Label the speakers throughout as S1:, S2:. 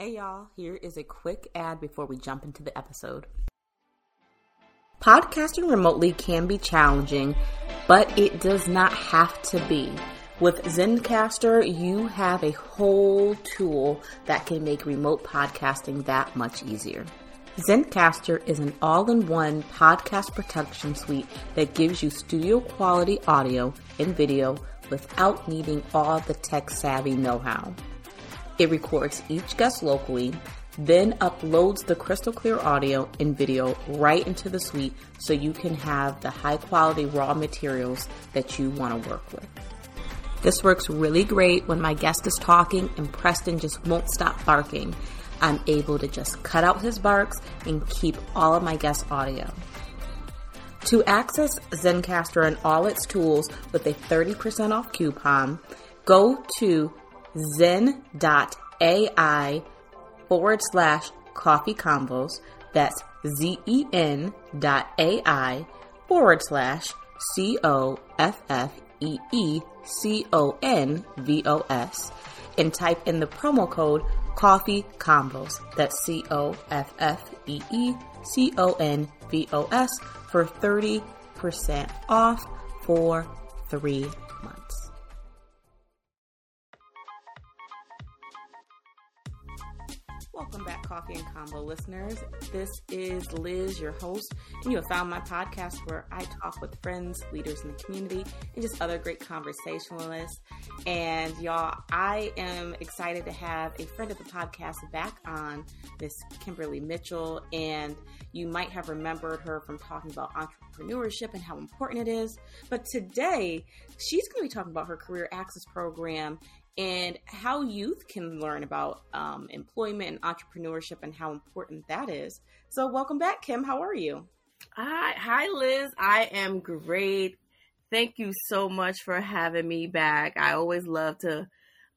S1: Hey y'all, here is a quick ad before we jump into the episode. Podcasting remotely can be challenging, but it does not have to be. With Zencastr, you have a whole tool that can make remote podcasting that much easier. Zencastr is an all in one podcast production suite that gives you studio quality audio and video without needing all the tech savvy know how. It records each guest locally, then uploads the crystal clear audio and video right into the suite so you can have the high quality raw materials that you want to work with. This works really great when my guest is talking and Preston just won't stop barking. I'm able to just cut out his barks and keep all of my guest audio. To access Zencastr and all its tools with a 30% off coupon, go to zen.ai forward slash coffee convos. That's Z E N dot AI forward slash C O F F E E C O N V O S and type in the promo code coffee Convos. That's C O F F E E C O N V O S for 30% off for three months. Welcome back, Coffee and Convo listeners. This is Liz, your host, and you have found my podcast where I talk with friends, leaders in the community, and just other great conversationalists. And y'all, I am excited to have a friend of the podcast back on, Miss Kimberly Mitchell. And you might have remembered her from talking about entrepreneurship and how important it is. But today, she's going to be talking about her career access program and how youth can learn about um, employment and entrepreneurship and how important that is. So, welcome back, Kim. How are you?
S2: Hi, hi, Liz. I am great. Thank you so much for having me back. I always love to,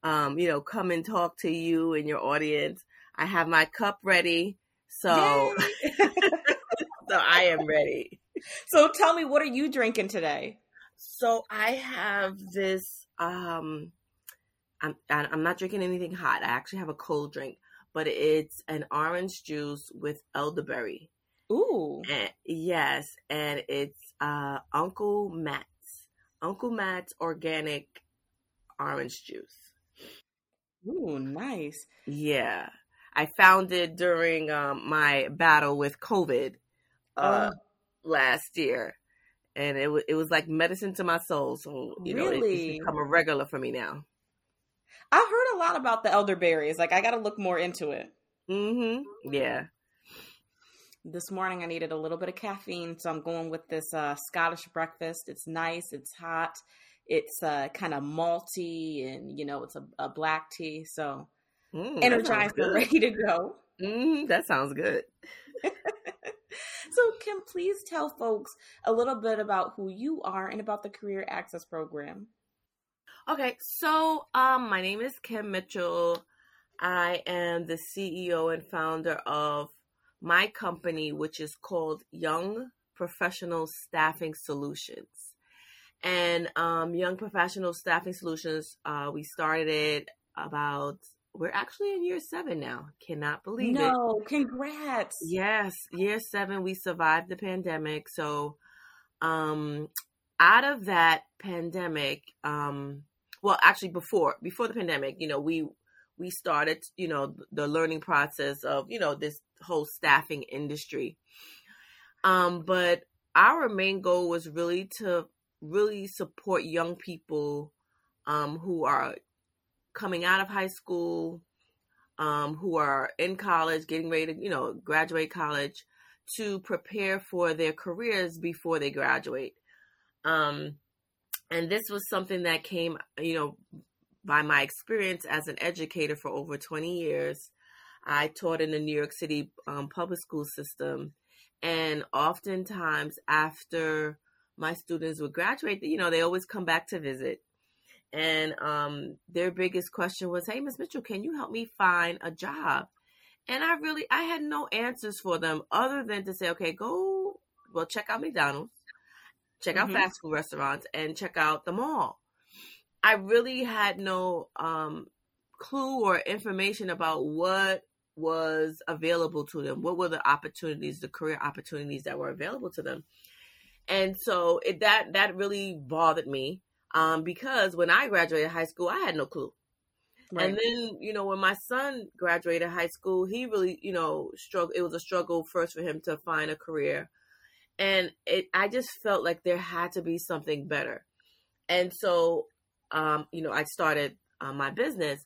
S2: um, you know, come and talk to you and your audience. I have my cup ready, so so I am ready.
S1: So, tell me, what are you drinking today?
S2: So I have this. Um, I'm I'm not drinking anything hot. I actually have a cold drink, but it's an orange juice with elderberry.
S1: Ooh.
S2: And, yes, and it's uh, Uncle Matt's Uncle Matt's organic orange juice.
S1: Ooh, nice.
S2: Yeah, I found it during um, my battle with COVID uh, oh. last year, and it was it was like medicine to my soul. So you really? know, it's become a regular for me now.
S1: I've heard a lot about the elderberries. Like I got to look more into it.
S2: Mm-hmm. Yeah.
S1: This morning I needed a little bit of caffeine, so I'm going with this uh, Scottish breakfast. It's nice. It's hot. It's uh, kind of malty, and you know it's a, a black tea. So mm, energized and ready to go.
S2: Mm, that sounds good.
S1: so, Kim, please tell folks a little bit about who you are and about the Career Access Program.
S2: Okay, so um, my name is Kim Mitchell. I am the CEO and founder of my company, which is called Young Professional Staffing Solutions. And um, Young Professional Staffing Solutions, uh, we started it about we're actually in year seven now. Cannot believe
S1: no,
S2: it.
S1: No, congrats.
S2: Yes, year seven. We survived the pandemic. So, um, out of that pandemic, um, well actually before before the pandemic you know we we started you know the learning process of you know this whole staffing industry. Um but our main goal was really to really support young people um who are coming out of high school um who are in college getting ready to you know graduate college to prepare for their careers before they graduate. Um and this was something that came, you know, by my experience as an educator for over 20 years. I taught in the New York City um, public school system. And oftentimes, after my students would graduate, you know, they always come back to visit. And um, their biggest question was, Hey, Miss Mitchell, can you help me find a job? And I really, I had no answers for them other than to say, okay, go, well, check out McDonald's check out mm-hmm. fast food restaurants, and check out the mall. I really had no um, clue or information about what was available to them what were the opportunities the career opportunities that were available to them and so it, that that really bothered me um, because when i graduated high school i had no clue right. and then you know when my son graduated high school he really you know struggle it was a struggle first for him to find a career and it i just felt like there had to be something better and so um, you know i started uh, my business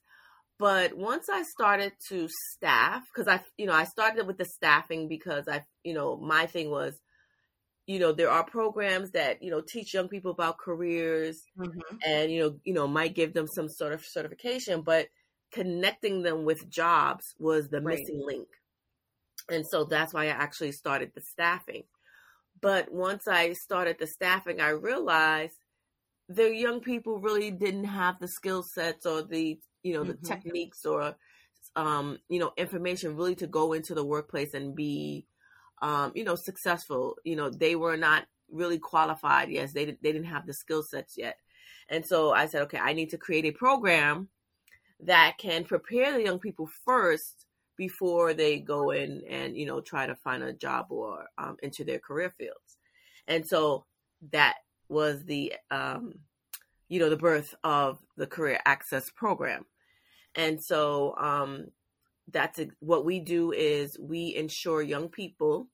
S2: but once I started to staff, because I, you know, I started with the staffing because I, you know, my thing was, you know, there are programs that you know teach young people about careers, mm-hmm. and you know, you know, might give them some sort of certification, but connecting them with jobs was the right. missing link, and so that's why I actually started the staffing. But once I started the staffing, I realized the young people really didn't have the skill sets or the you know, the mm-hmm. techniques or, um, you know, information really to go into the workplace and be, um, you know, successful. You know, they were not really qualified. Yes, they they didn't have the skill sets yet, and so I said, okay, I need to create a program that can prepare the young people first before they go in and you know try to find a job or um, into their career fields, and so that was the um, you know the birth of the career access program and so um, that's a, what we do is we ensure young people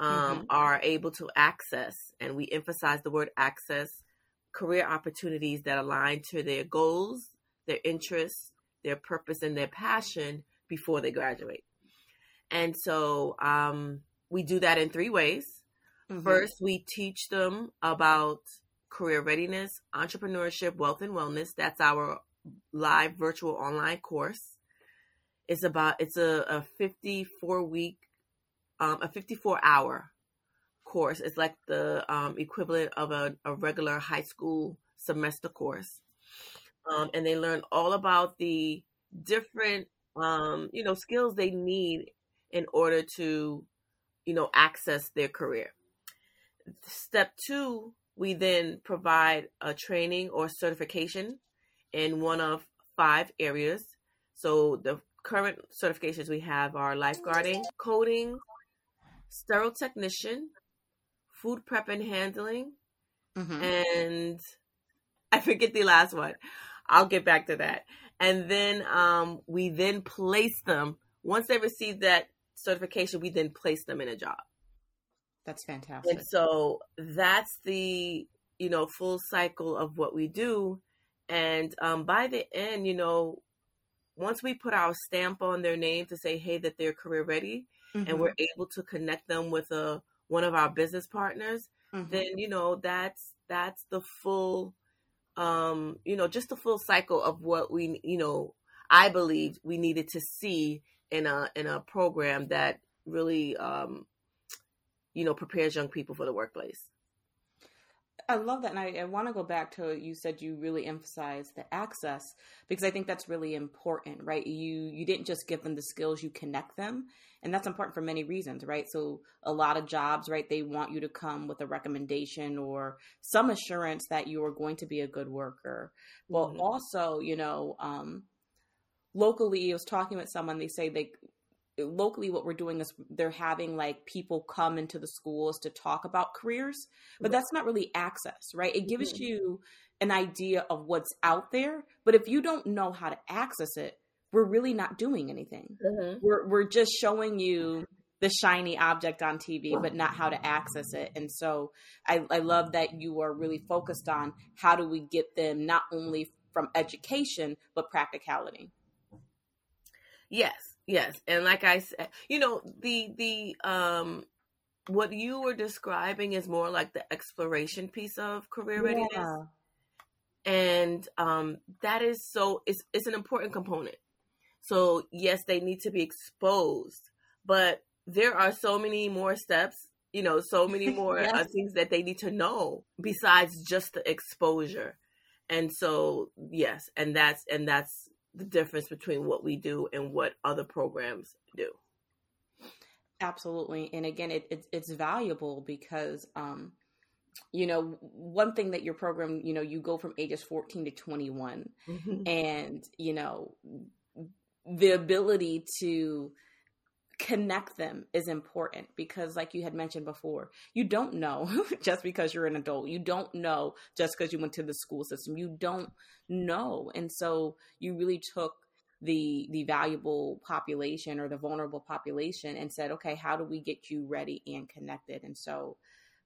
S2: um, mm-hmm. are able to access, and we emphasize the word access, career opportunities that align to their goals, their interests, their purpose, and their passion before they graduate. And so um, we do that in three ways. Mm-hmm. First, we teach them about career readiness, entrepreneurship, wealth, and wellness. That's our live virtual online course. It's about it's a, a 54 week um, a 54 hour course. It's like the um, equivalent of a, a, regular high school semester course. Um, and they learn all about the different um, you know skills they need in order to you know access their career. Step two, we then provide a training or certification in one of five areas. So the current certifications we have are lifeguarding, coding, sterile technician, food prep and handling, mm-hmm. and I forget the last one. I'll get back to that. And then um, we then place them once they receive that certification. We then place them in a job.
S1: That's fantastic.
S2: And so that's the you know full cycle of what we do and um, by the end, you know, once we put our stamp on their name to say, hey, that they're career ready, mm-hmm. and we're able to connect them with a one of our business partners, mm-hmm. then you know that's that's the full, um, you know, just the full cycle of what we, you know, I believe we needed to see in a in a program that really, um, you know, prepares young people for the workplace.
S1: I love that, and I, I want to go back to you said you really emphasize the access because I think that's really important, right? You you didn't just give them the skills, you connect them, and that's important for many reasons, right? So a lot of jobs, right, they want you to come with a recommendation or some assurance that you are going to be a good worker. Well, mm-hmm. also, you know, um, locally, I was talking with someone. They say they locally what we're doing is they're having like people come into the schools to talk about careers but that's not really access right? It gives mm-hmm. you an idea of what's out there but if you don't know how to access it we're really not doing anything. Mm-hmm. we're, we're just showing you the shiny object on tv but not how to access it and so I, I love that you are really focused on how do we get them not only from education but practicality.
S2: Yes Yes, and like I said, you know, the the um what you were describing is more like the exploration piece of career readiness. Yeah. And um that is so it's it's an important component. So yes, they need to be exposed, but there are so many more steps, you know, so many more yes. uh, things that they need to know besides just the exposure. And so yes, and that's and that's the difference between what we do and what other programs do.
S1: Absolutely, and again, it, it it's valuable because, um, you know, one thing that your program, you know, you go from ages fourteen to twenty one, mm mm-hmm. and you know, the ability to connect them is important because like you had mentioned before you don't know just because you're an adult. You don't know just because you went to the school system. You don't know. And so you really took the the valuable population or the vulnerable population and said okay how do we get you ready and connected? And so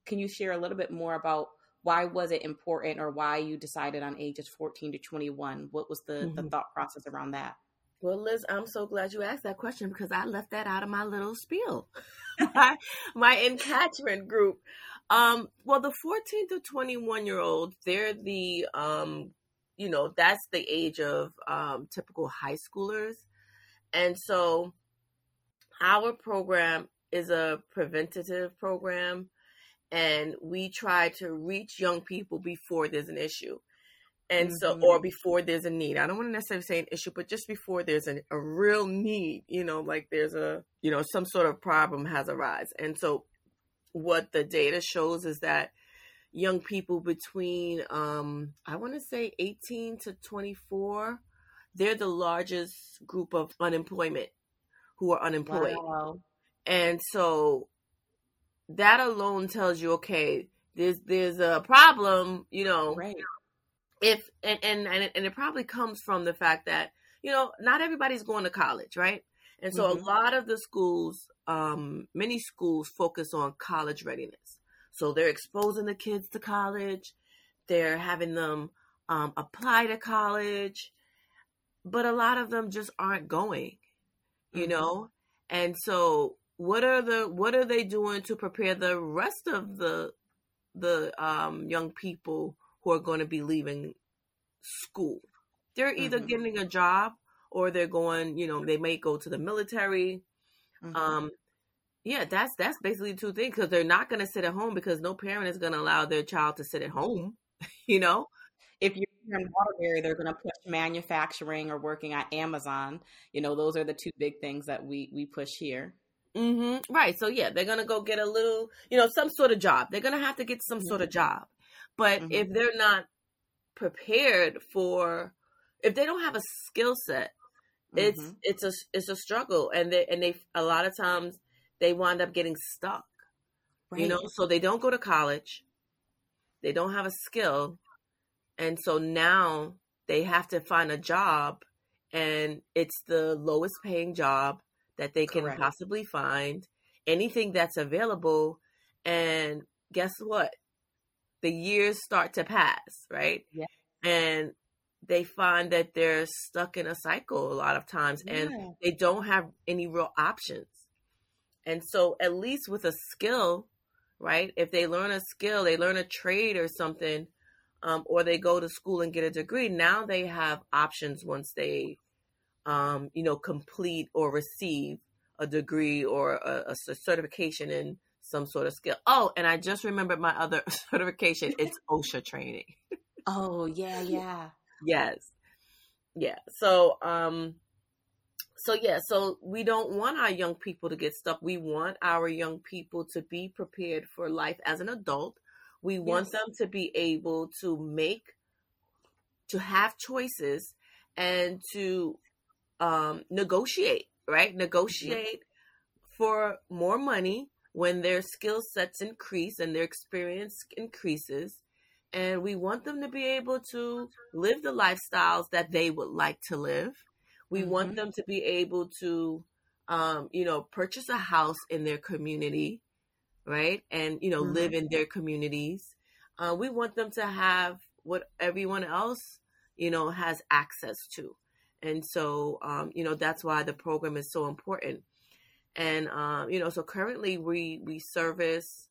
S1: can you share a little bit more about why was it important or why you decided on ages 14 to 21 what was the mm-hmm. the thought process around that
S2: well, Liz, I'm so glad you asked that question because I left that out of my little spiel, my, encatchment group. Um, well, the 14 to 21 year olds, they're the, um, you know, that's the age of um, typical high schoolers. And so our program is a preventative program, and we try to reach young people before there's an issue. And mm-hmm. so, or before there's a need. I don't want to necessarily say an issue, but just before there's a, a real need, you know, like there's a, you know, some sort of problem has arisen. And so, what the data shows is that young people between, um, I want to say 18 to 24, they're the largest group of unemployment who are unemployed. Wow. And so, that alone tells you, okay, there's there's a problem, you know.
S1: Right
S2: if and, and and it probably comes from the fact that you know not everybody's going to college right? And so mm-hmm. a lot of the schools um many schools focus on college readiness. So they're exposing the kids to college. They're having them um, apply to college. But a lot of them just aren't going you mm-hmm. know? And so what are the what are they doing to prepare the rest of the the um, young people who are going to be leaving school. They're either mm-hmm. getting a job or they're going, you know, they may go to the military. Mm-hmm. Um, yeah, that's that's basically two things because they're not going to sit at home because no parent is going to allow their child to sit at home. You know,
S1: if you're in Waterbury, they're going to push manufacturing or working at Amazon. You know, those are the two big things that we we push here.
S2: Mm-hmm. Right. So yeah, they're gonna go get a little, you know, some sort of job. They're gonna have to get some mm-hmm. sort of job. But mm-hmm. if they're not prepared for, if they don't have a skill set, it's mm-hmm. it's a it's a struggle, and they and they a lot of times they wind up getting stuck. Right. You know, so they don't go to college, they don't have a skill, and so now they have to find a job, and it's the lowest paying job that they can Correct. possibly find, anything that's available, and guess what? The years start to pass, right?
S1: Yeah.
S2: And they find that they're stuck in a cycle a lot of times yeah. and they don't have any real options. And so at least with a skill, right? If they learn a skill, they learn a trade or something, um, or they go to school and get a degree, now they have options once they um, you know, complete or receive a degree or a, a certification in some sort of skill. Oh, and I just remembered my other certification. It's OSHA training.
S1: oh, yeah, yeah.
S2: yes. Yeah. So, um, so yeah, so we don't want our young people to get stuck. We want our young people to be prepared for life as an adult. We want yes. them to be able to make, to have choices and to um, negotiate, right? Negotiate for more money when their skill sets increase and their experience increases. And we want them to be able to live the lifestyles that they would like to live. We mm-hmm. want them to be able to, um, you know, purchase a house in their community, right? And, you know, mm-hmm. live in their communities. Uh, we want them to have what everyone else, you know, has access to. And so, um, you know, that's why the program is so important and um, you know so currently we we service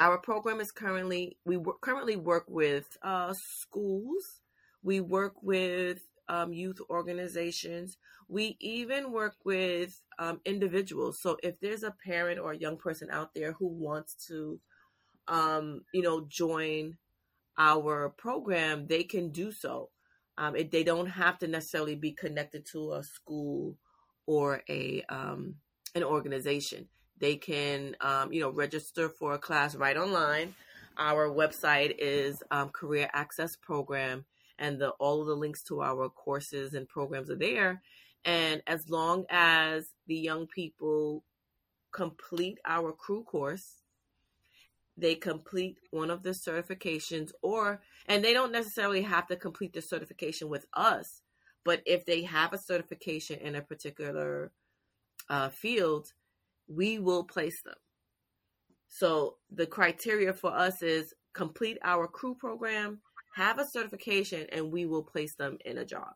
S2: our program is currently we currently work with uh, schools. We work with um, youth organizations. We even work with um, individuals. So if there's a parent or a young person out there who wants to um, you know join our program they can do so. Um, it, they don't have to necessarily be connected to a school or a um, an organization. They can, um, you know, register for a class right online. Our website is um, Career Access Program, and the all of the links to our courses and programs are there. And as long as the young people complete our crew course, they complete one of the certifications or and they don't necessarily have to complete the certification with us but if they have a certification in a particular uh, field we will place them so the criteria for us is complete our crew program have a certification and we will place them in a job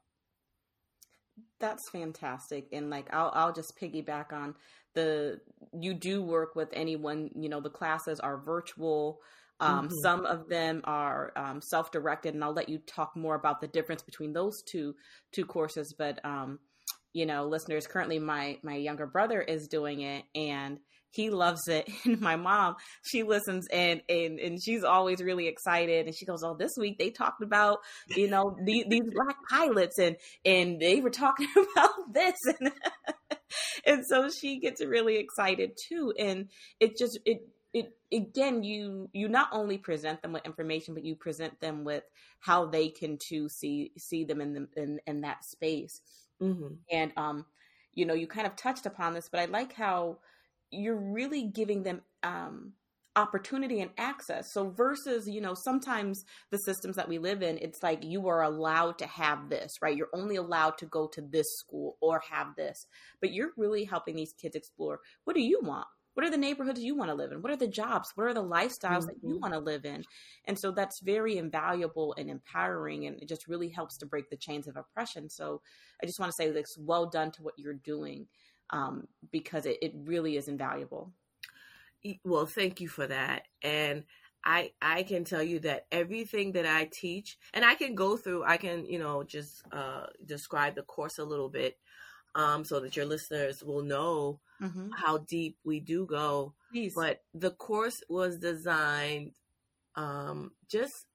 S1: that's fantastic and like I'll I'll just piggyback on the you do work with anyone you know the classes are virtual um, mm-hmm. some of them are um, self-directed and i'll let you talk more about the difference between those two two courses but um, you know listeners currently my my younger brother is doing it and he loves it. And my mom she listens and and and she's always really excited. And she goes oh this week they talked about you know these, these black pilots and and they were talking about this. And and so she gets really excited too. And it just it it again you you not only present them with information but you present them with how they can too see see them in the in, in that space mm-hmm. and um you know you kind of touched upon this but i like how you're really giving them um, opportunity and access. So versus, you know, sometimes the systems that we live in, it's like you are allowed to have this, right? You're only allowed to go to this school or have this. But you're really helping these kids explore what do you want? What are the neighborhoods you want to live in? What are the jobs? What are the lifestyles mm-hmm. that you mm-hmm. want to live in? And so that's very invaluable and empowering and it just really helps to break the chains of oppression. So I just want to say this well done to what you're doing um, because it, it really is invaluable.
S2: Well, thank you for that. And I I can tell you that everything that I teach, and I can go through, I can you know just uh, describe the course a little bit, um, so that your listeners will know mm-hmm. how deep we do go. But the course was designed, um, just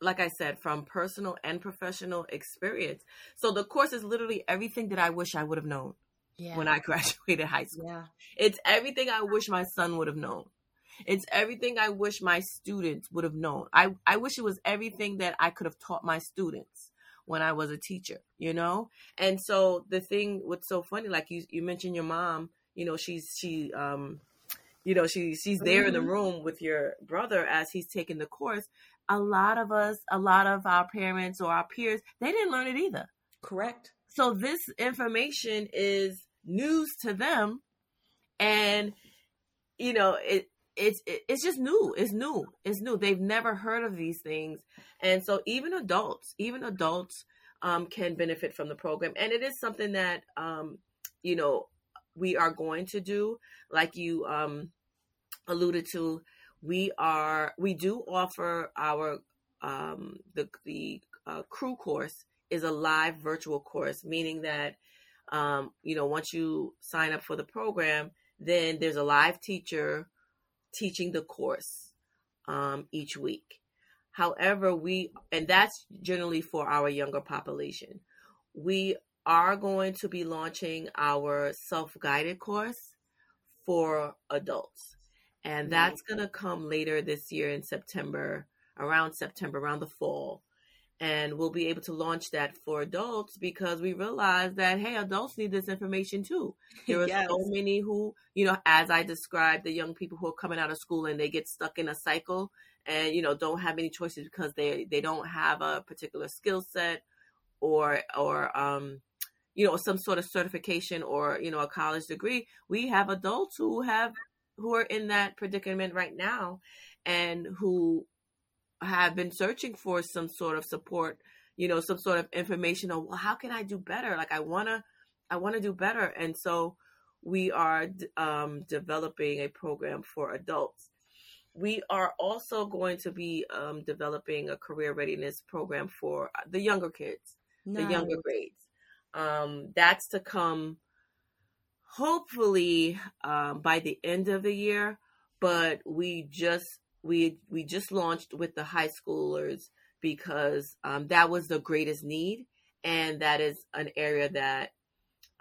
S2: like I said, from personal and professional experience. So the course is literally everything that I wish I would have known yeah. when I graduated high school. Yeah. It's everything I wish my son would have known. It's everything I wish my students would have known. I, I wish it was everything that I could have taught my students when I was a teacher, you know? And so the thing what's so funny, like you you mentioned your mom, you know, she's she um you know, she she's there mm-hmm. in the mm-hmm. room with your brother as he's taking the course. A lot of us, a lot of our parents or our peers, they didn't learn it either.
S1: Correct.
S2: So this information is news to them, and you know it. It's it's just new. It's new. It's new. They've never heard of these things, and so even adults, even adults, um, can benefit from the program. And it is something that um, you know we are going to do, like you um, alluded to. We are we do offer our um, the the uh, crew course is a live virtual course, meaning that um, you know once you sign up for the program, then there's a live teacher teaching the course um, each week. However, we and that's generally for our younger population. We are going to be launching our self-guided course for adults. And that's going to come later this year in September, around September, around the fall and we'll be able to launch that for adults because we realize that hey adults need this information too there are yes. so many who you know as i described the young people who are coming out of school and they get stuck in a cycle and you know don't have any choices because they they don't have a particular skill set or or um you know some sort of certification or you know a college degree we have adults who have who are in that predicament right now and who have been searching for some sort of support, you know, some sort of information on well, how can I do better? Like I wanna, I wanna do better, and so we are um, developing a program for adults. We are also going to be um, developing a career readiness program for the younger kids, nice. the younger grades. Um, that's to come hopefully um, by the end of the year, but we just we we just launched with the high schoolers because um, that was the greatest need, and that is an area that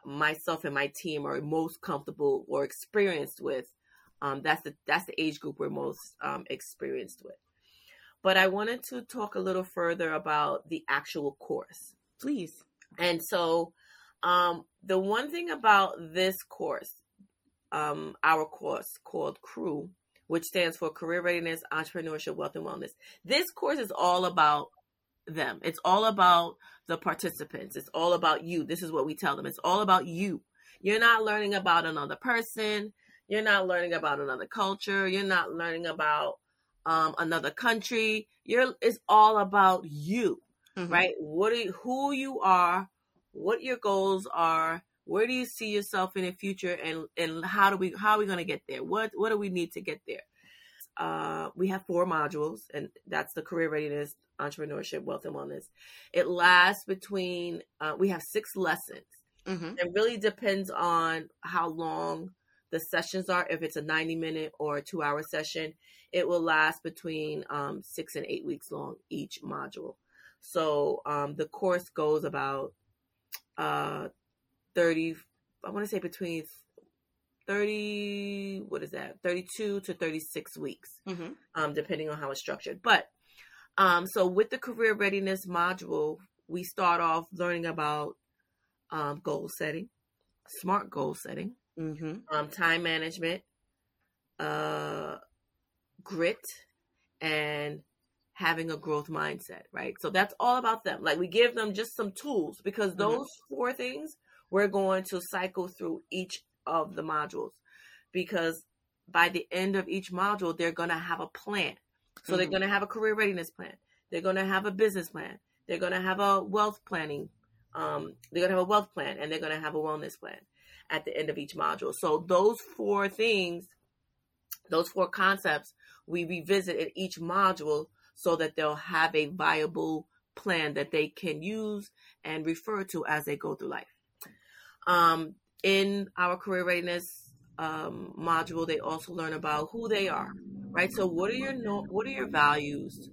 S2: myself and my team are most comfortable or experienced with. Um, that's the that's the age group we're most um, experienced with. But I wanted to talk a little further about the actual course,
S1: please.
S2: And so, um, the one thing about this course, um, our course called Crew, which stands for Career Readiness, Entrepreneurship, Wealth, and Wellness. This course is all about them. It's all about the participants. It's all about you. This is what we tell them. It's all about you. You're not learning about another person. You're not learning about another culture. You're not learning about um, another country. You're. It's all about you, mm-hmm. right? What you, who you are, what your goals are, where do you see yourself in the future, and and how do we how are we going to get there? What what do we need to get there? Uh, we have four modules, and that's the career readiness, entrepreneurship, wealth, and wellness. It lasts between. Uh, we have six lessons. Mm-hmm. It really depends on how long the sessions are. If it's a ninety minute or a two hour session, it will last between um, six and eight weeks long each module. So um, the course goes about uh, 30, I want to say between 30, what is that, 32 to 36 weeks, mm-hmm. um, depending on how it's structured. But um, so with the career readiness module, we start off learning about um, goal setting, smart goal setting, mm-hmm. um, time management, uh, grit, and having a growth mindset, right? So that's all about them. Like we give them just some tools because mm-hmm. those mm-hmm. four things we're going to cycle through each of the modules because by the end of each module they're going to have a plan. So mm-hmm. they're going to have a career readiness plan. They're going to have a business plan. They're going to have a wealth planning. Um, they're going to have a wealth plan and they're going to have a wellness plan at the end of each module. So those four things, those four concepts, we revisit in each module so that they'll have a viable plan that they can use and refer to as they go through life. Um, in our career readiness um, module, they also learn about who they are, right? So, what are your no- what are your values?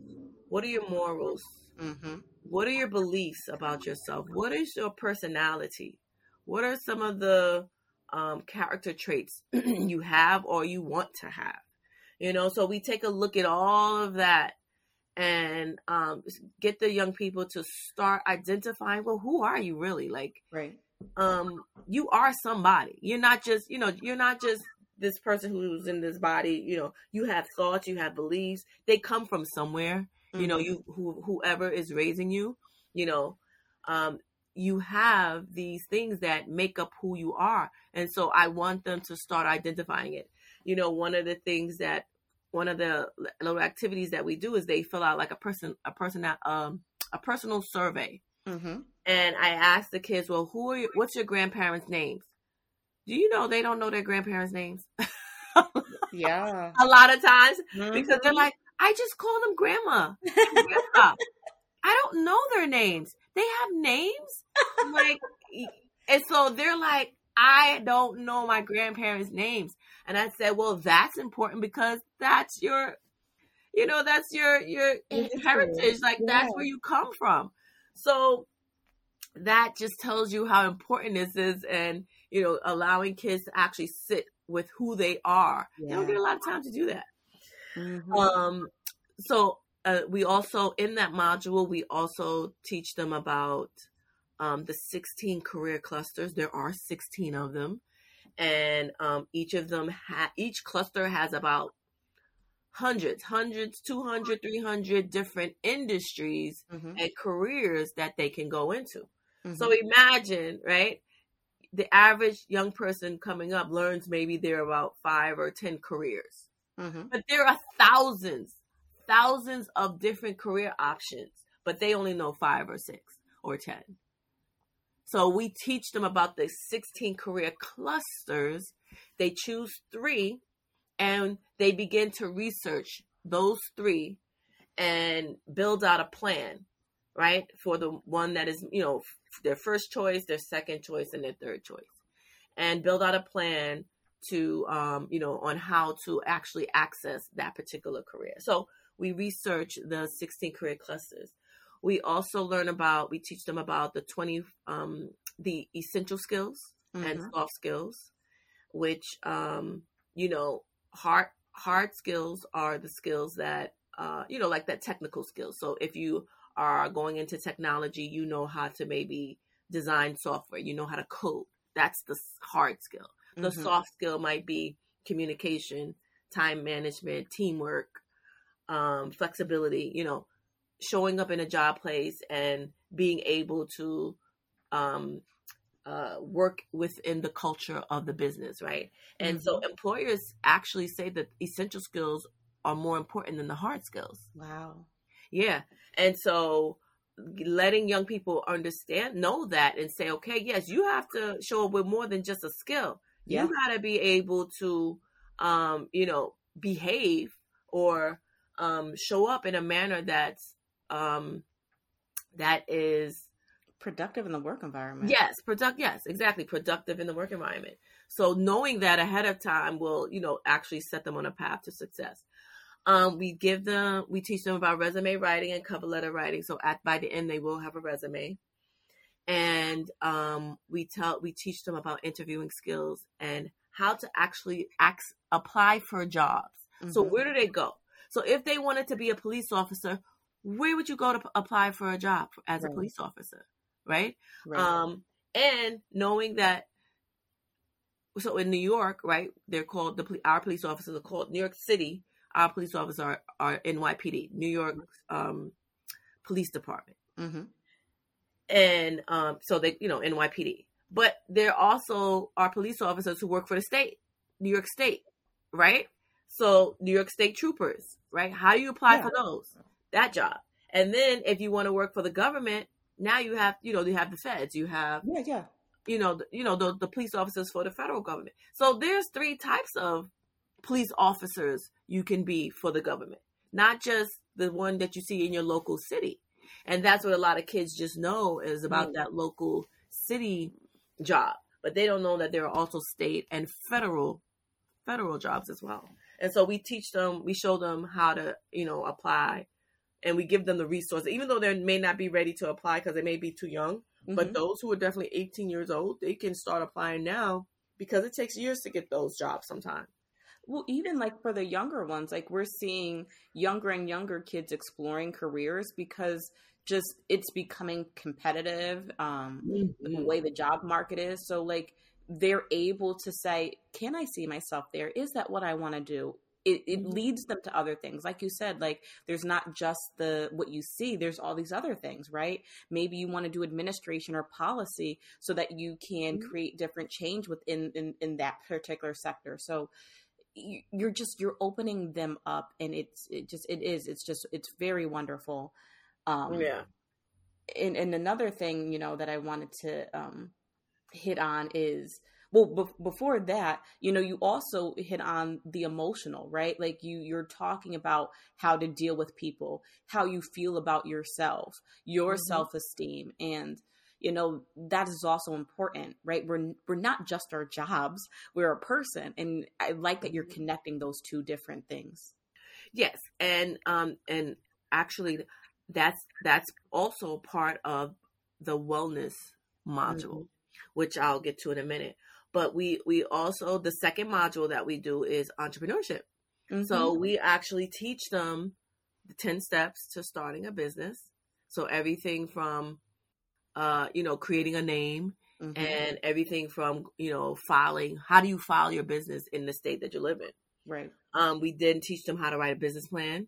S2: What are your morals? Mm-hmm. What are your beliefs about yourself? What is your personality? What are some of the um, character traits you have or you want to have? You know, so we take a look at all of that and um, get the young people to start identifying well who are you really? Like
S1: right.
S2: um you are somebody. You're not just you know you're not just this person who's in this body you know. You have thoughts you have beliefs. They come from somewhere. Mm-hmm. you know mm-hmm. you who, whoever is raising you you know um you have these things that make up who you are. And so i want them to start identifying it. You know one of the things that one of the little activities that we do is they fill out like a person a person um a personal survey mm-hmm. and i ask the kids well who are you what's your grandparents names do you know they don't know their grandparents names
S1: yeah
S2: a lot of times mm-hmm. because they're like i just call them grandma, grandma. i don't know their names they have names like and so they're like I don't know my grandparents' names. And I said, well, that's important because that's your, you know, that's your, your heritage. Like yeah. that's where you come from. So that just tells you how important this is and, you know, allowing kids to actually sit with who they are. Yeah. They don't get a lot of time to do that. Mm-hmm. Um, so uh, we also, in that module, we also teach them about um, the 16 career clusters. There are 16 of them. And um, each of them, ha- each cluster has about hundreds, hundreds, 200, 300 different industries mm-hmm. and careers that they can go into. Mm-hmm. So imagine, right? The average young person coming up learns maybe there are about five or 10 careers. Mm-hmm. But there are thousands, thousands of different career options, but they only know five or six or 10. So we teach them about the 16 career clusters. They choose three and they begin to research those three and build out a plan, right? For the one that is, you know, their first choice, their second choice, and their third choice. And build out a plan to, um, you know, on how to actually access that particular career. So we research the 16 career clusters. We also learn about, we teach them about the 20, um, the essential skills mm-hmm. and soft skills, which, um, you know, hard, hard skills are the skills that, uh, you know, like that technical skills. So if you are going into technology, you know how to maybe design software, you know how to code. that's the hard skill. The mm-hmm. soft skill might be communication, time management, teamwork, um, flexibility, you know, showing up in a job place and being able to um, uh, work within the culture of the business, right? And mm-hmm. so employers actually say that essential skills are more important than the hard skills.
S1: Wow.
S2: Yeah. And so letting young people understand, know that, and say, okay, yes, you have to show up with more than just a skill. Yeah. You got to be able to, um, you know, behave or um, show up in a manner that's um, that is
S1: productive in the work environment.
S2: Yes, product. Yes, exactly, productive in the work environment. So knowing that ahead of time will, you know, actually set them on a path to success. Um, we give them, we teach them about resume writing and cover letter writing. So at by the end, they will have a resume, and um, we tell, we teach them about interviewing skills and how to actually act, apply for jobs. Mm-hmm. So where do they go? So if they wanted to be a police officer, where would you go to p- apply for a job as right. a police officer? Right? right? Um, and knowing that, so in New York, right, they're called the our police officers are called New York City. Our police officers are, are NYPD, New York um, Police Department, mm-hmm. and um, so they, you know, NYPD. But there also are police officers who work for the state, New York State, right? So New York State Troopers, right? How do you apply yeah. for those? That job. And then if you want to work for the government, now you have, you know, you have the feds, you have,
S1: yeah, yeah,
S2: you know, the, you know, the, the police officers for the federal government. So there's three types of police officers you can be for the government, not just the one that you see in your local city. And that's what a lot of kids just know is about mm. that local city job, but they don't know that there are also state and federal federal jobs as well. And so we teach them, we show them how to, you know, apply and we give them the resources, even though they may not be ready to apply because they may be too young. Mm-hmm. But those who are definitely 18 years old, they can start applying now because it takes years to get those jobs sometimes.
S1: Well, even like for the younger ones, like we're seeing younger and younger kids exploring careers because just it's becoming competitive um mm-hmm. the way the job market is so like they're able to say, Can I see myself there? Is that what I want to do? It, it, mm-hmm. leads them to other things. Like you said like there's not just the what you see there's all these other things right? Maybe you want to do administration or policy so that you can mm-hmm. create different change within in, in that particular sector. So you're just you're opening them up and it's it just it is it's just it's very wonderful.
S2: Um yeah.
S1: and, and another thing you know that i wanted to um hit on is well be- before that you know you also hit on the emotional right like you you're talking about how to deal with people how you feel about yourself your mm-hmm. self-esteem and you know that is also important right we're we're not just our jobs we're a person and i like that you're mm-hmm. connecting those two different things
S2: yes and um and actually that's that's also part of the wellness module mm-hmm which I'll get to in a minute. But we we also the second module that we do is entrepreneurship. Mm-hmm. So we actually teach them the 10 steps to starting a business. So everything from uh, you know, creating a name mm-hmm. and everything from, you know, filing, how do you file your business in the state that you live in?
S1: Right.
S2: Um, we then teach them how to write a business plan.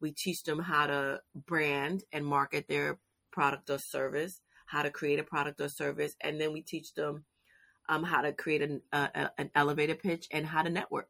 S2: We teach them how to brand and market their product or service how to create a product or service, and then we teach them um, how to create an, uh, an elevator pitch and how to network,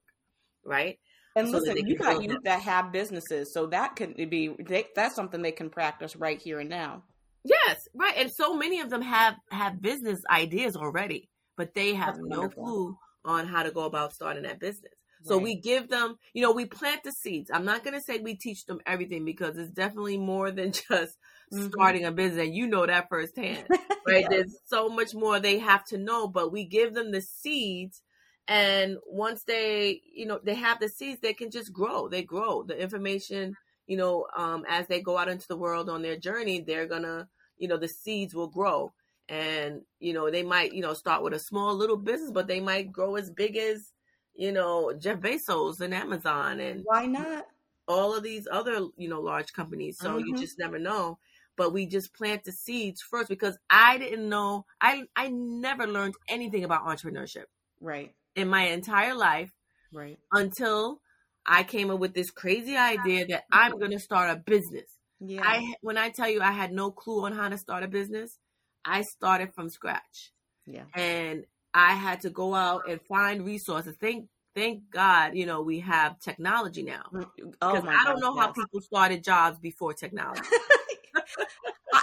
S2: right?
S1: And so listen, you got youth that have businesses, so that could be they, that's something they can practice right here and now.
S2: Yes, right. And so many of them have have business ideas already, but they have that's no wonderful. clue on how to go about starting that business. So right. we give them, you know, we plant the seeds. I'm not going to say we teach them everything because it's definitely more than just mm-hmm. starting a business. And you know that firsthand, right? There's so much more they have to know, but we give them the seeds. And once they, you know, they have the seeds, they can just grow. They grow. The information, you know, um, as they go out into the world on their journey, they're gonna, you know, the seeds will grow. And, you know, they might, you know, start with a small little business, but they might grow as big as, you know, Jeff Bezos and Amazon and
S1: why not?
S2: All of these other, you know, large companies. So mm-hmm. you just never know. but we just plant the seeds first because I didn't know I I never learned anything about entrepreneurship.
S1: Right.
S2: In my entire life.
S1: Right.
S2: Until I came up with this crazy idea that I'm going to start a business.
S1: Yeah.
S2: I when I tell you I had no clue on how to start a business, I started from scratch.
S1: Yeah.
S2: And I had to go out and find resources. Thank thank God, you know, we have technology now.
S1: Mm,
S2: Because
S1: Oh
S2: I don't know how people started jobs before technology.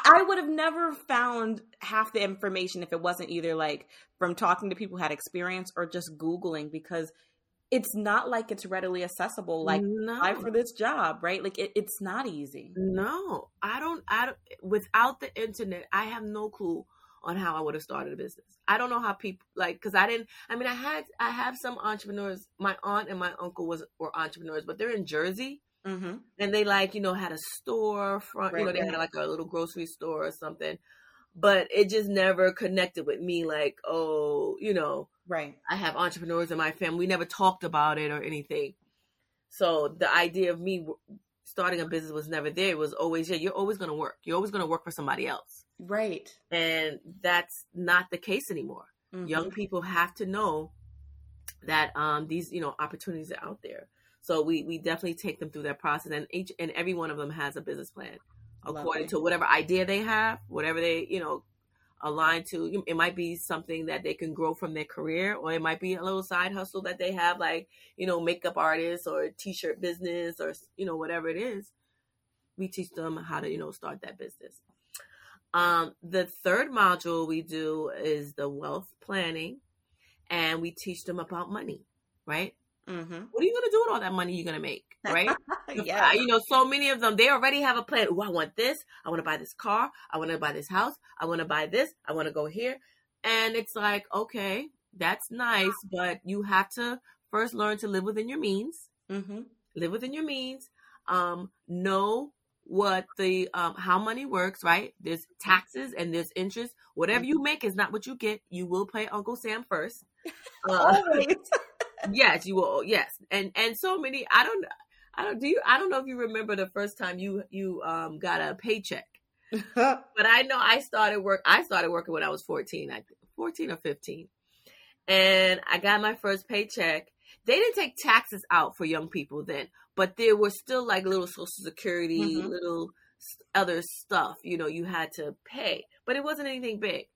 S1: I would have never found half the information if it wasn't either like from talking to people who had experience or just Googling because it's not like it's readily accessible. Like
S2: no.
S1: apply for this job, right? Like it, it's not easy.
S2: No, I don't. I don't. Without the internet, I have no clue on how I would have started a business. I don't know how people like because I didn't. I mean, I had I have some entrepreneurs. My aunt and my uncle was were entrepreneurs, but they're in Jersey
S1: Mm-hmm.
S2: and they like you know had a store front. you know, they
S1: right.
S2: had like a little grocery store or something. But it just never connected with me. Like, oh, you know,
S1: Right.
S2: I have entrepreneurs in my family. We never talked about it or anything. So the idea of me starting a business was never there. It was always, yeah, you're always going to work. You're always going to work for somebody else.
S1: Right.
S2: And that's not the case anymore.
S1: Mhm.
S2: Young people have to know that um, these, you know, opportunities are out there. So we, we definitely take them through that process and each and every one of them has a business plan according
S1: Lovely.
S2: to whatever idea they have, whatever they, you know, align to. It might be something that they can grow from their career, or it might be a little side hustle that they have, like, you know, makeup artists or t shirt business or, you know, whatever it is. We teach them how to, you know, start that business. Um, the third module we do is the wealth planning, and we teach them about money, right?
S1: Mm-hmm.
S2: What are you going to do with all that money you're going to make, right?
S1: yeah.
S2: You know, so many of them, they already have a plan. Oh, I want this. I want to buy this car. I want to buy this house. I want to buy this. I want to go here. And it's like, okay, that's nice, but you have to first learn to live within your means.
S1: Mm-hmm.
S2: Live within your means. Um, know what the um how money works, right? There's taxes and there's interest. Whatever you make is not what you get. You will pay Uncle Sam first. Uh. Yes, you will. Yes, and and so many. I don't. I don't. Do you? I don't know if you remember the first time you you um got a paycheck, but I know I started work. I started working when I was fourteen. I fourteen or fifteen, and I got my first paycheck. They didn't take taxes out for young people then, but there was still like little social security,
S1: Mhm.
S2: little other stuff. You know, you had to pay, but it wasn't anything big.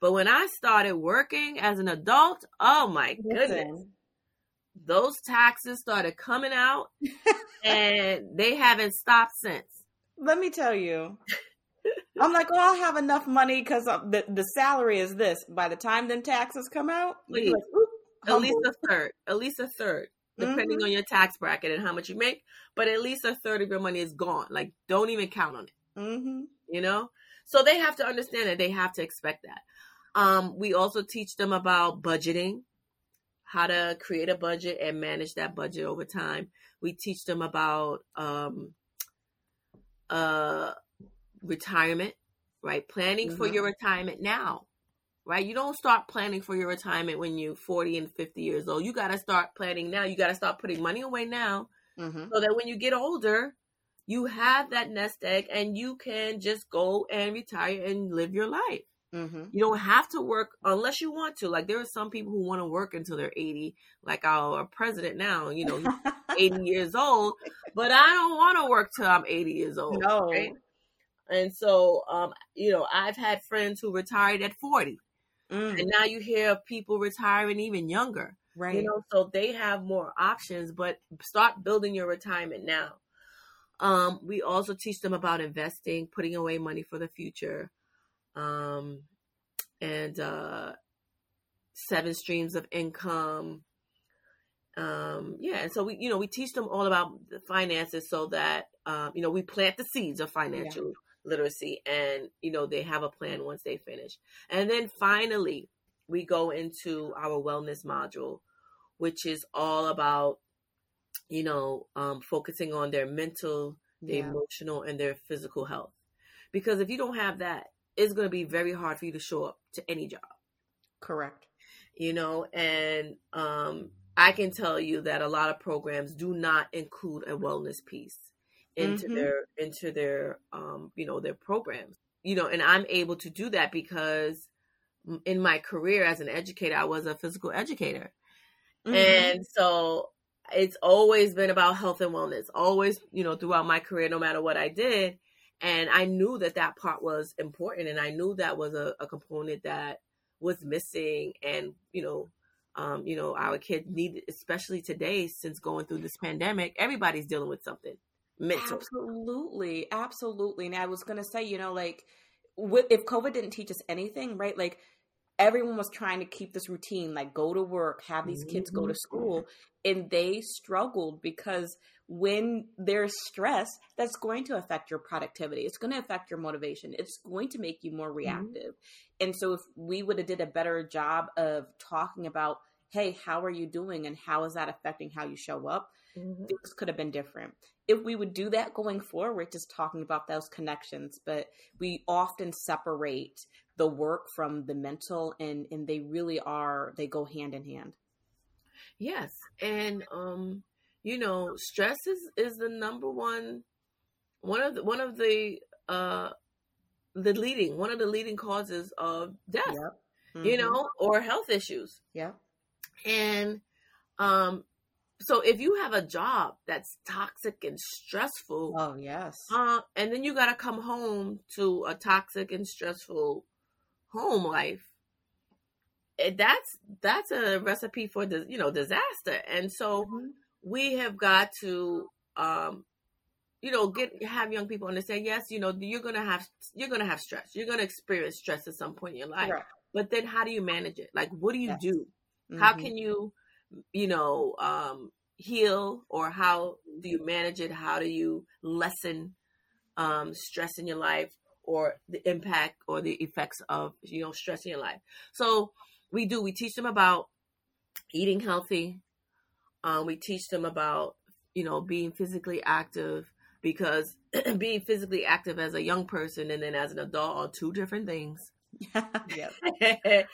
S2: But when I started working as an adult, oh my goodness
S1: Listen,
S2: those taxes started coming out and they haven't stopped since.
S1: let me tell you. I'm like, oh, I'll have enough money because the the salary is this. By the time them taxes come out,
S2: Please.
S1: like, oop,
S2: At least a third, at least a third, depending
S1: Mhm.
S2: on your tax bracket and how much you make. But at least a third of your money is gone. Like, don't even count on it.
S1: Mhm.
S2: You know. So they have to understand that they have to expect that. Um, we also teach them about budgeting, how to create a budget and manage that budget over time. We teach them about um, uh, retirement, right? Planning for
S1: Mhm.
S2: your retirement now, right? You don't start planning for your retirement when you're 40 and 50 years old. You got to start planning now. You got to start putting money away now
S1: Mhm.
S2: so that when you get older, you have that nest egg and you can just go and retire and live your life.
S1: Mhm.
S2: You don't have to work unless you want to. Like there are some people who want to work until they're 80, like our president now, you know, he's 80 years old, but I don't want to work till I'm 80 years old.
S1: No.
S2: right? And so, um, you know, I've had friends who retired at 40,
S1: Mm,
S2: and now you hear of people retiring even younger.
S1: right.
S2: You know, so they have more options, but start building your retirement now. Um, we also teach them about investing, putting away money for the future, um, and uh, seven streams of income. Um, yeah, and so we, you know, we teach them all about the finances so that um, you know we plant the seeds of financial literacy, and you know they have a plan once they finish. And then finally, we go into our wellness module, which is all about you know um, focusing on their mental their
S1: yeah.
S2: emotional and their physical health. Because if you don't have that, it's going to be very hard for you to show up to any job,
S1: Correct.
S2: you know. And um, I can tell you that a lot of programs do not include a wellness piece into mm-hmm. their into their um you know their programs you know and i'm able to do that because in my career as an educator i was a physical educator mm-hmm. and so it's always been about health and wellness always you know throughout my career no matter what i did and i knew that that part was important and i knew that was a, a component that was missing and you know um, you know our kids need especially today since going through this pandemic everybody's dealing with something mental.
S1: Absolutely, absolutely. And I was gonna say, you know, like if COVID didn't teach us anything, right? Like everyone was trying to keep this routine, like go to work, have these kids go to mm-hmm. school, and they struggled because when there's stress, that's going to affect your productivity. It's going to affect your motivation. It's going to make you more mm-hmm. reactive. Mm-hmm. And so if we would have did a better job of talking about, hey, how are you doing and how is that affecting how you show up? Mm-hmm. Things could have been different if we would do that going forward, just talking about those connections, but we often separate the work from the mental and and they really are they go hand in hand.
S2: Yes. And um you know, stress is is the number one one of the one of the uh the leading one of the leading causes of death. Yep. Mm-hmm. You know, or health issues.
S1: Yeah.
S2: And um so if you have a job that's toxic and stressful,
S1: oh yes,
S2: uh, and then you got to come home to a toxic and stressful home life, eh, that's that's a recipe for the you know disaster. And so mm-hmm. we have got to, um, you know, get have young people understand. Yes, you know, you're gonna have you're gonna have stress. You're gonna experience stress at some point in your life. Right. But then, how do you manage it? Like, what do you yes. do? Mm-hmm. How can you you know, um, heal or how do you manage it? How do you lessen um, stress in your life or the impact or the effects of, you know, stress in your life? So we do, we teach them about eating healthy. Um, we teach them about, you know, being physically active because being physically active as a young person and then as an adult are two different things.
S1: yep.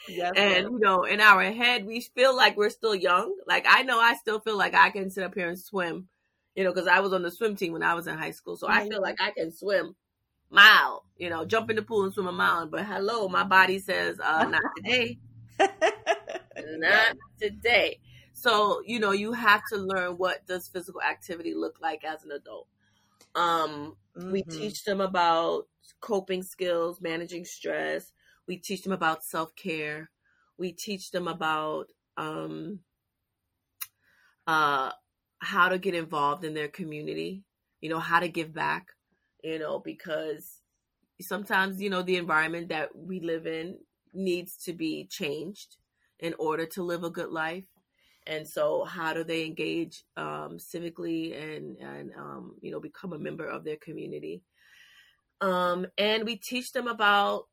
S2: yep. And you know, in our head, we feel like we're still young. Like I know I still feel like I can sit up here and swim, you know, because I was on the swim team when I was in high school. So I feel like I can swim mile, you know, jump in the pool and swim a mile. But hello, my body says, uh, not today. not today. So, you know, you have to learn what does physical activity look like as an adult. Um, mm-hmm. we teach them about coping skills, managing stress, we teach them about self care. We teach them about um, uh, how to get involved in their community, you know, how to give back, you know, because sometimes, you know, the environment that we live in needs to be changed in order to live a good life. And so, how do they engage um, civically and and um, you know become a member of their community? Um, and we teach them about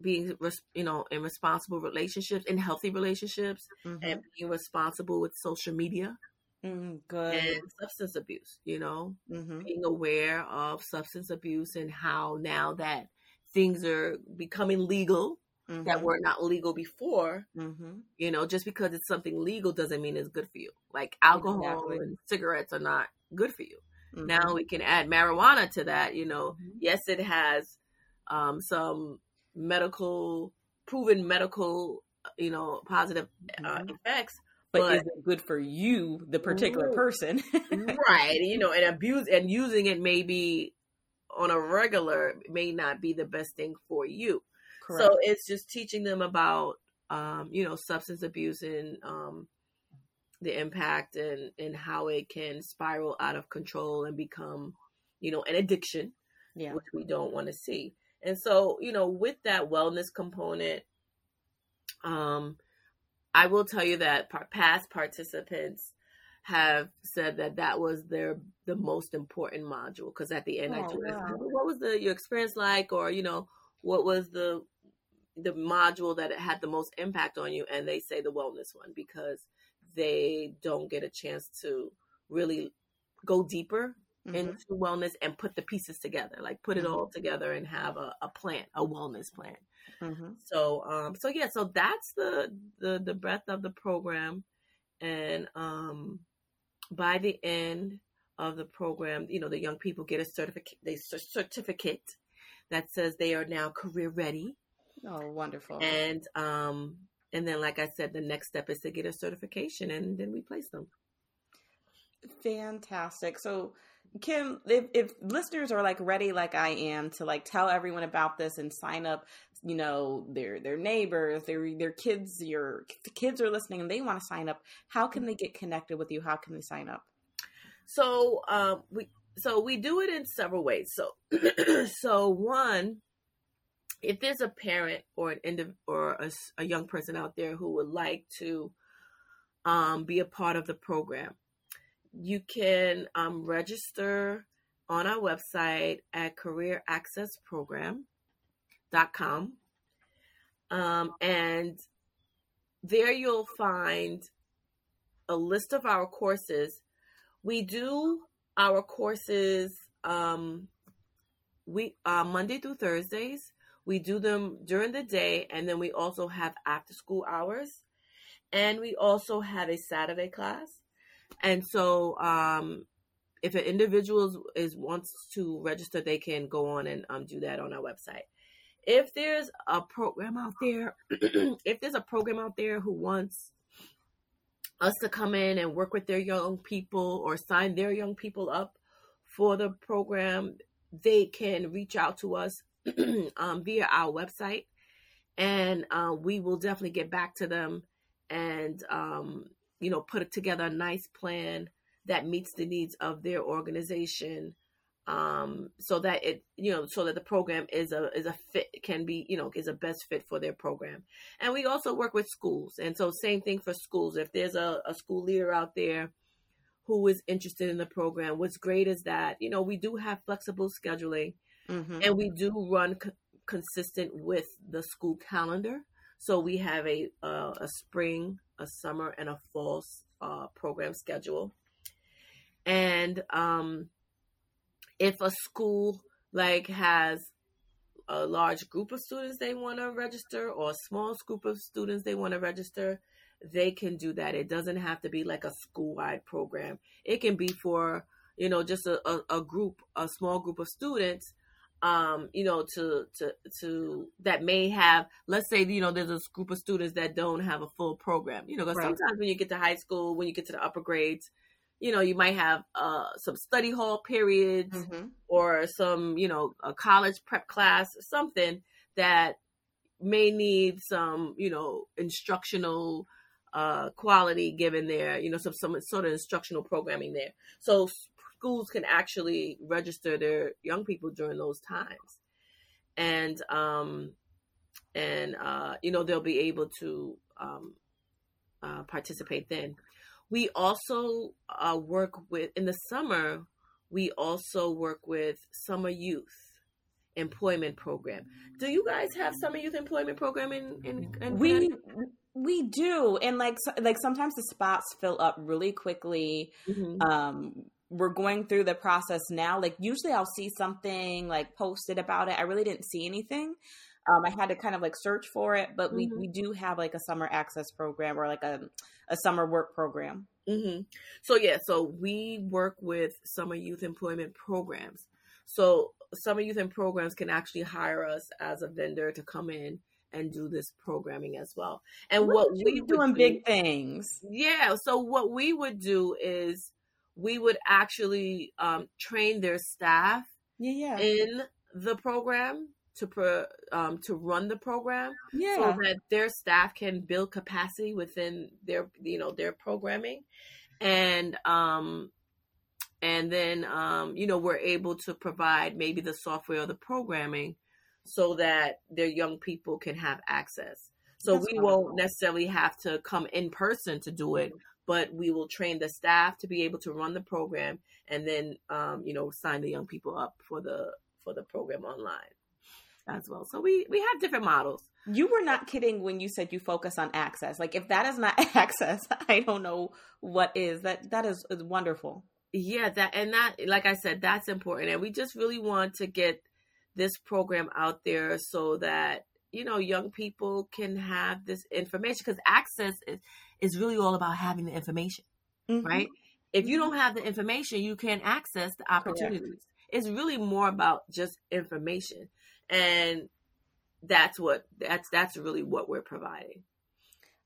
S2: being you know in responsible relationships in healthy relationships mm-hmm. and being responsible with social media
S1: mm, good
S2: and substance abuse you know mm-hmm. being aware of substance abuse and how now that things are becoming legal mm-hmm. that were not legal before mm-hmm. you know just because it's something legal doesn't mean it's good for you like alcohol exactly. and cigarettes are not good for you now mm-hmm. we can add marijuana to that you know yes it has um, some medical proven medical you know positive uh, mm-hmm. effects
S1: but, but, is it good for you the particular person
S2: right you know and abuse and using it maybe on a regular may not be the best thing for you Correct. so it's just teaching them about um, you know substance abuse and um, the impact and and how it can spiral out of control and become you know an addiction
S1: yeah.
S2: which we don't want to see and so, you know, with that wellness component, um, I will tell you that past participants have said that that was their the most important module because at the end oh, I told wow. what was the your experience like or you know what was the the module that had the most impact on you and they say the wellness one because they don't get a chance to really go deeper mm-hmm. into wellness and put the pieces together, like put it mm-hmm. all together and have a, a plan, a wellness plan. Mm-hmm. So, um, so yeah, so that's the, the, the breadth of the program. And, um, by the end, of the program, you know, the young people get a certificate, they certificate that says they are now career ready.
S1: Oh, wonderful!
S2: And um, and then, like I said, the next step is to get a certification, and then we place them.
S1: Fantastic. So, Kim, if, if listeners are like ready, like I am, to like tell everyone about this and sign up, you know, their their neighbors, their their kids, your kids are listening, and they want to sign up. How can they get connected with you? How can they sign up?
S2: So, um, we so we do it in several ways. So, so one, if there's a parent or an indiv- or a, a young person out there who would like to um, be a part of the program, you can um, register on our website at careeraccessprogram.com. Um, and there you'll find a list of our courses. We do our courses um, we uh, Monday through Thursdays. We do them during the day, and then we also have after school hours, and we also have a Saturday class. And so, um, if an individual is wants to register, they can go on and um, do that on our website. If there's a program out there, if there's a program out there who wants us to come in and work with their young people or sign their young people up for the program, they can reach out to us um, via our website, and uh, we will definitely get back to them and um, you know, put together a nice plan that meets the needs of their organization. Um, so that it, you know, so that the program is a is a fit can be, you know, is a best fit for their program. And we also work with schools, and so same thing for schools. If there's a, a school leader out there who is interested in the program, what's great is that you know we do have flexible scheduling, mm-hmm. and we do run co- consistent with the school calendar. So we have a uh, a spring, a summer, and a fall uh, program schedule. And um, if a school like has a large group of students they want to register or a small group of students they want to register, they can do that. It doesn't have to be like a school wide program. It can be for, you know, just a, a, a, group, a small group of students um, you know, to to to that may have, let's say, you know, there's a group of students that don't have a full program. You know, because right. sometimes when you get to high school, when you get to the upper grades, you know, you might have uh, some study hall periods mm-hmm. or some, you know, a college prep class, something that may need some, you know, instructional uh, quality given there, you know, some some sort of instructional programming there. So schools can actually register their young people during those times, and um, and uh, you know they'll be able to um, uh, participate then. We also uh, work with in the summer. We also work with summer youth employment program. Do you guys have summer youth employment program in in, in
S1: we we do and like like sometimes the spots fill up really quickly mm-hmm. um we're going through the process now. Like usually I'll see something like posted about it. I really didn't see anything. Um, I had to kind of like search for it, but we, mm-hmm. we do have like a summer access program or like a, a summer work program.
S2: Mm-hmm. So yeah, so we work with summer youth employment programs. So summer youth and programs can actually hire us as a vendor to come in and do this programming as well. And what, what we
S1: doing do, big things.
S2: Yeah. So what we would do is we would actually um, train their staff
S1: yeah, yeah.
S2: in the program to pro, um, to run the program
S1: yeah.
S2: so that their staff can build capacity within their you know their programming and um and then um you know we're able to provide maybe the software or the programming so that their young people can have access so That's we wonderful. won't necessarily have to come in person to do it but we will train the staff to be able to run the program and then um, you know sign the young people up for the for the program online as well. So we we have different models.
S1: You were not kidding when you said you focus on access. Like if that is not access i don't know what is. That that is, is wonderful.
S2: Yeah that and that like i said that's important. And we just really want to get this program out there so that you know young people can have this information because access is is really all about having the information, mm-hmm. right? If you don't have the information, you can't access the opportunities. Correct. It's really more about just information. And that's what that's that's really what we're providing.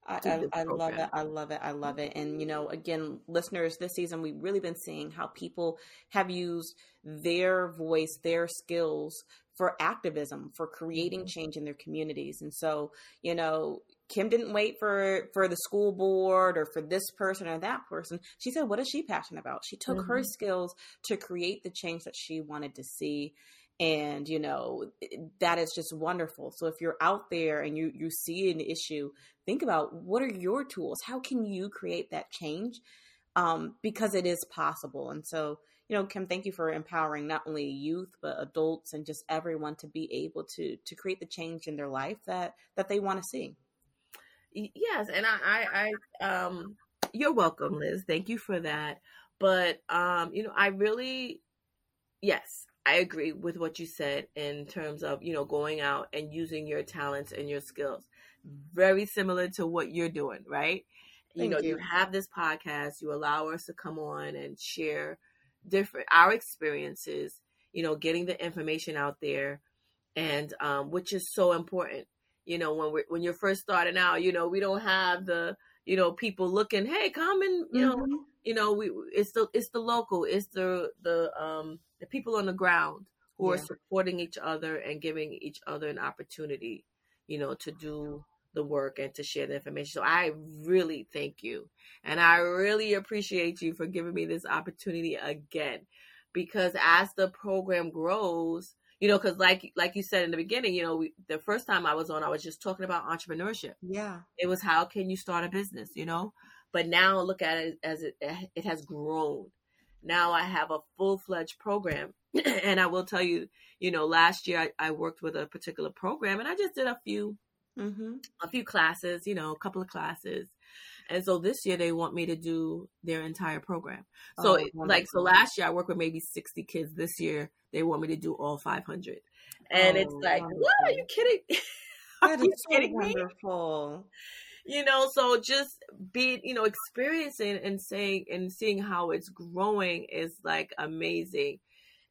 S1: I, I, I, love it. I love it. I love it. And, you know, again, listeners, this season, we've really been seeing how people have used their voice, their skills for activism, for creating mm-hmm. change in their communities. And so, you know, Kim didn't wait for for the school board or for this person or that person. She said, "What is she passionate about?" She took mm-hmm. her skills to create the change that she wanted to see, and you know that is just wonderful so if you're out there and you you see an issue think about what are your tools how can you create that change um, because it is possible and so you know kim thank you for empowering not only youth but adults and just everyone to be able to to create the change in their life that that they want to see
S2: yes and i i, I um you're welcome liz thank you for that but um you know i really yes I agree with what you said in terms of, you know, going out and using your talents and your skills. Very similar to what you're doing, right? Thank you know, you. you have this podcast, you allow us to come on and share different our experiences, you know, getting the information out there and um which is so important. You know, when we when you're first starting out, you know, we don't have the, you know, people looking, "Hey, come and, you mm-hmm. know, you know, we it's the it's the local, it's the the um the people on the ground who yeah. are supporting each other and giving each other an opportunity, you know, to do the work and to share the information. So I really thank you. And I really appreciate you for giving me this opportunity again. Because as the program grows, you know, because like like you said in the beginning, you know, we, the first time I was on, I was just talking about entrepreneurship.
S1: Yeah,
S2: it was how can you start a business, you know. But now look at it as it it has grown, now I have a full fledged program. and I will tell you, you know, last year I, I, worked with a particular program and I just did a few, mm-hmm. a few classes, you know, a couple of classes. And so this year they want me to do their entire program. So oh, like, so last year I worked with maybe 60 kids. This year they want me to do all 500. And oh, it's like, wonderful. what? Are you kidding?
S1: Are you so wonderful. Me?
S2: you know so just being you know experiencing and saying and seeing how it's growing is like amazing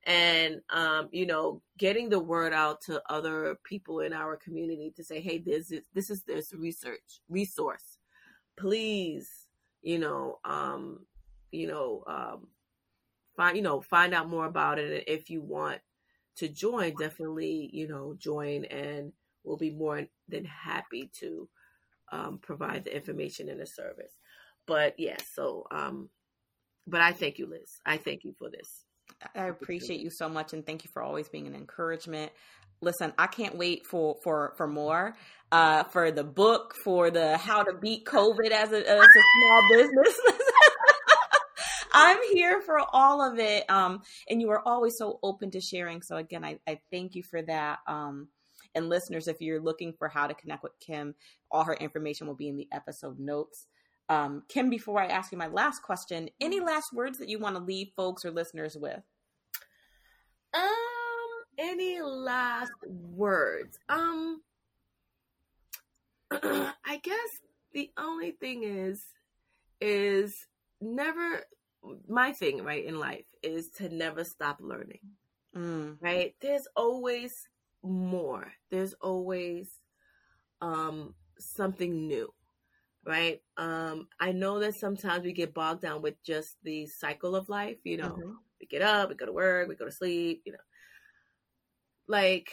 S2: and um you know getting the word out to other people in our community to say hey this is this is this research resource please you know um you know um find you know find out more about it and if you want to join definitely you know join and we'll be more than happy to um, provide the information and the service. But yes, so um, but I thank you, Liz. I thank you for this.
S1: I appreciate you so much, and thank you for always being an encouragement. Listen, I can't wait for for for more. Uh, for the book, for the how to beat COVID as a, as a small business. I'm here for all of it. Um, and you are always so open to sharing. So again, I, I thank you for that. Um, and listeners, if you're looking for how to connect with Kim, all her information will be in the episode notes. Um, Kim, before I ask you my last question, any last words that you want to leave folks or listeners with?
S2: Um, any last words? Um, I guess the only thing is, is never my thing right in life is to never stop learning. Mm. Right? There's always more. There's always um, something new, right? Um, I know that sometimes we get bogged down with just the cycle of life. You know, mm-hmm. we get up, we go to work, we go to sleep. You know, like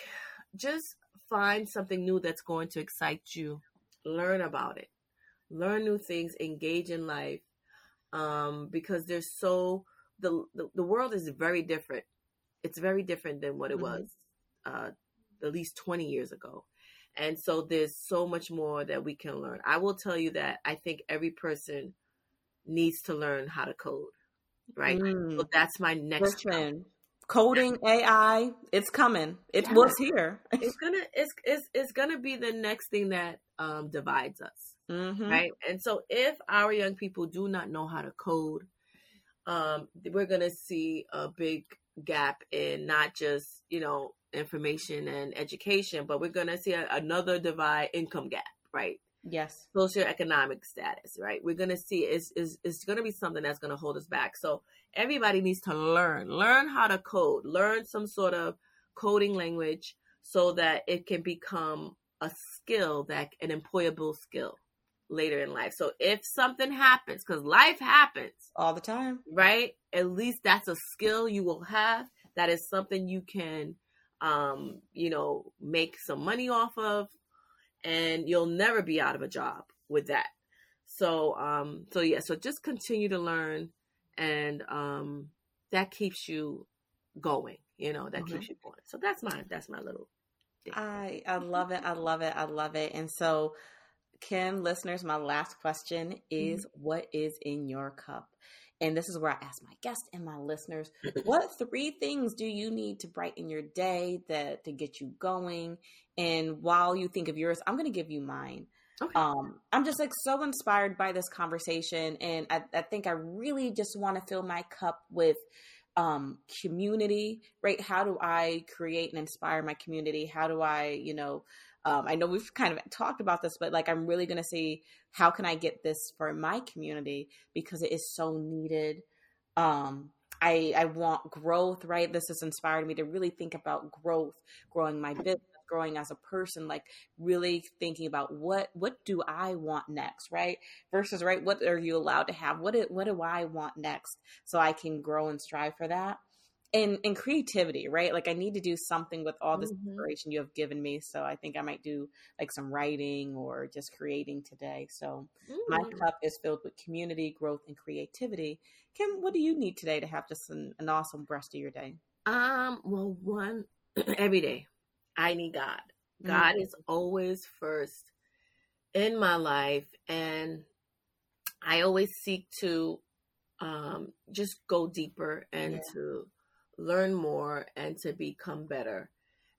S2: just find something new that's going to excite you. Learn about it. Learn new things. Engage in life. Um, because there's so the, the, the world is very different. It's very different than what it mm-hmm. was uh, at least 20 years ago. And so there's so much more that we can learn. I will tell you that I think every person needs to learn how to code, right? Mm. So that's my next
S1: Listen, coding AI, it's coming. It yeah. was here.
S2: it's gonna it's, it's it's gonna be the next thing that um, divides us, mm-hmm. right? And so if our young people do not know how to code, um, we're gonna see a big gap in not just you know information and education, but we're going to see a, another divide income gap, right?
S1: Yes.
S2: Socioeconomic status, right? We're gonna see is is it's gonna be something that's gonna hold us back. So everybody needs to learn, learn how to code, learn some sort of coding language so that it can become a skill that an employable skill later in life. So if something happens, because life happens
S1: all the time,
S2: right? At least that's a skill you will have. That is something you can, um, you know, make some money off of, and you'll never be out of a job with that. So, um, so yeah, so just continue to learn, and um, that keeps you going. You know, that mm-hmm. keeps you going. So that's my that's my little.
S1: Thing. I I love it. I love it. I love it. And so Kim, listeners, my last question is mm-hmm. what is in your cup? And this is where I ask my guests and my listeners, what three things do you need to brighten your day that to get you going? And while you think of yours, I'm going to give you mine. Okay. Um, I'm just like so inspired by this conversation, and I, I think I really just want to fill my cup with um, community. Right? How do I create and inspire my community? How do I, you know, um, I know we've kind of talked about this, but like I'm really going to see how can I get this for my community because it is so needed. Um, I I want growth, right? This has inspired me to really think about growth, growing my business, growing as a person, like really thinking about what what do I want next, right? Versus right, what are you allowed to have? What do, what do I want next so I can grow and strive for that? And and creativity right like i need to do something with all this mm-hmm. inspiration you have given me so i think i might do like some writing or just creating today so mm. my cup is filled with community growth and creativity kim what do you need today to have just an, an awesome rest of your day
S2: um well one every day i need god god mm-hmm. is always first in my life and i always seek to um just go deeper and yeah. to learn more and to become better.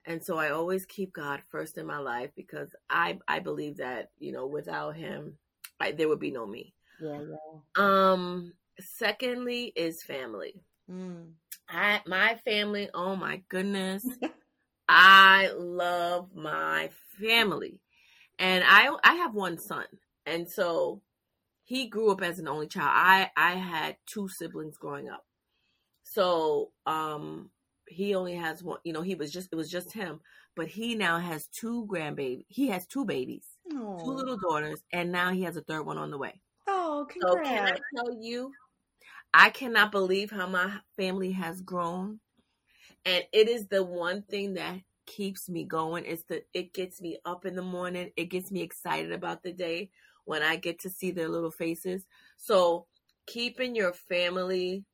S2: And so I always keep God first in my life because I I believe that, you know, without him, I, there would be no me. Yeah, yeah. Um secondly is family. Mm. I my family, oh my goodness. I love my family. And I I have one son. And so he grew up as an only child. I I had two siblings growing up. So um he only has one you know, he was just it was just him. But he now has two grandbaby he has two babies, Aww. two little daughters, and now he has a third one on the way.
S1: Oh, congrats. So
S2: can I tell you, I cannot believe how my family has grown. And it is the one thing that keeps me going. It's the it gets me up in the morning. It gets me excited about the day when I get to see their little faces. So keeping your family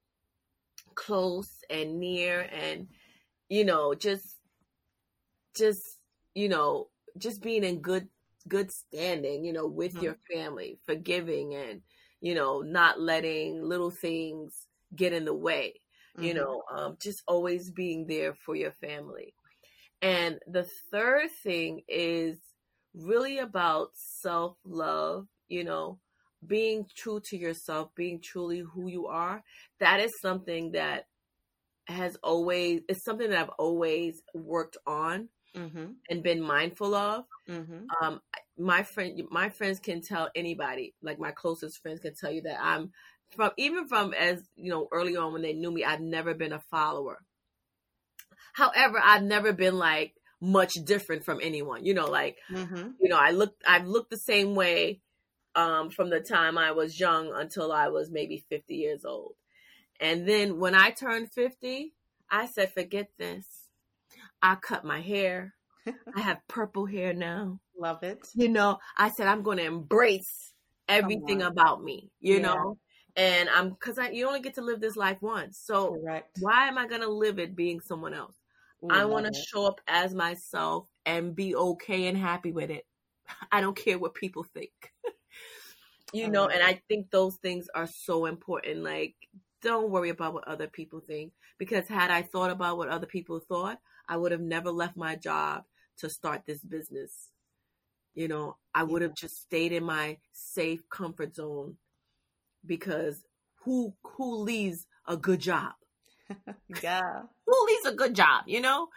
S2: close and near and you know just just you know just being in good good standing you know with mm-hmm. your family forgiving and you know not letting little things get in the way mm-hmm. you know um, just always being there for your family and the third thing is really about self love you know being true to yourself, being truly who you are, that is something that has always it's something that I've always worked on mm-hmm. and been mindful of. Mm-hmm. Um, my friend, my friends can tell anybody, like my closest friends can tell you that I'm from even from as you know early on when they knew me, I've never been a follower. However, I've never been like much different from anyone. You know, like mm-hmm. you know, I look, I've looked the same way um, from the time I was young until I was maybe 50 years old. And then when I turned 50, I said, forget this. I cut my hair. I have purple hair now.
S1: Love it.
S2: You know, I said, I'm going to embrace everything about me, you yeah. know? And I'm, because I you only get to live this life once. So Correct. why am I going to live it being someone else? I want to show up as myself and be okay and happy with it. I don't care what people think you uh-huh. know and i think those things are so important like don't worry about what other people think because had i thought about what other people thought i would have never left my job to start this business. You know i would have just stayed in my safe comfort zone because who who leaves a good job?
S1: Yeah.
S2: Who leaves a good job you know?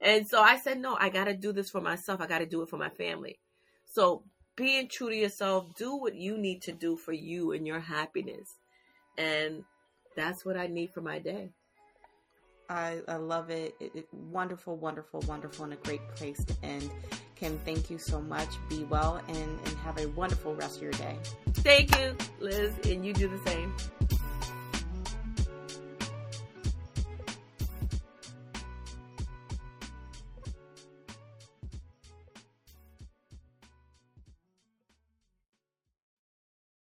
S2: And so i said no i got to do this for myself. I got to do it for my family. So being true to yourself. Do what you need to do for you and your happiness. And that's what I need for my day.
S1: I, I love it. It, it. Wonderful, wonderful, wonderful, and a great place to end. Kim, thank you so much. Be well and, and have a wonderful rest of your day.
S2: Thank you, Liz, and you do the same.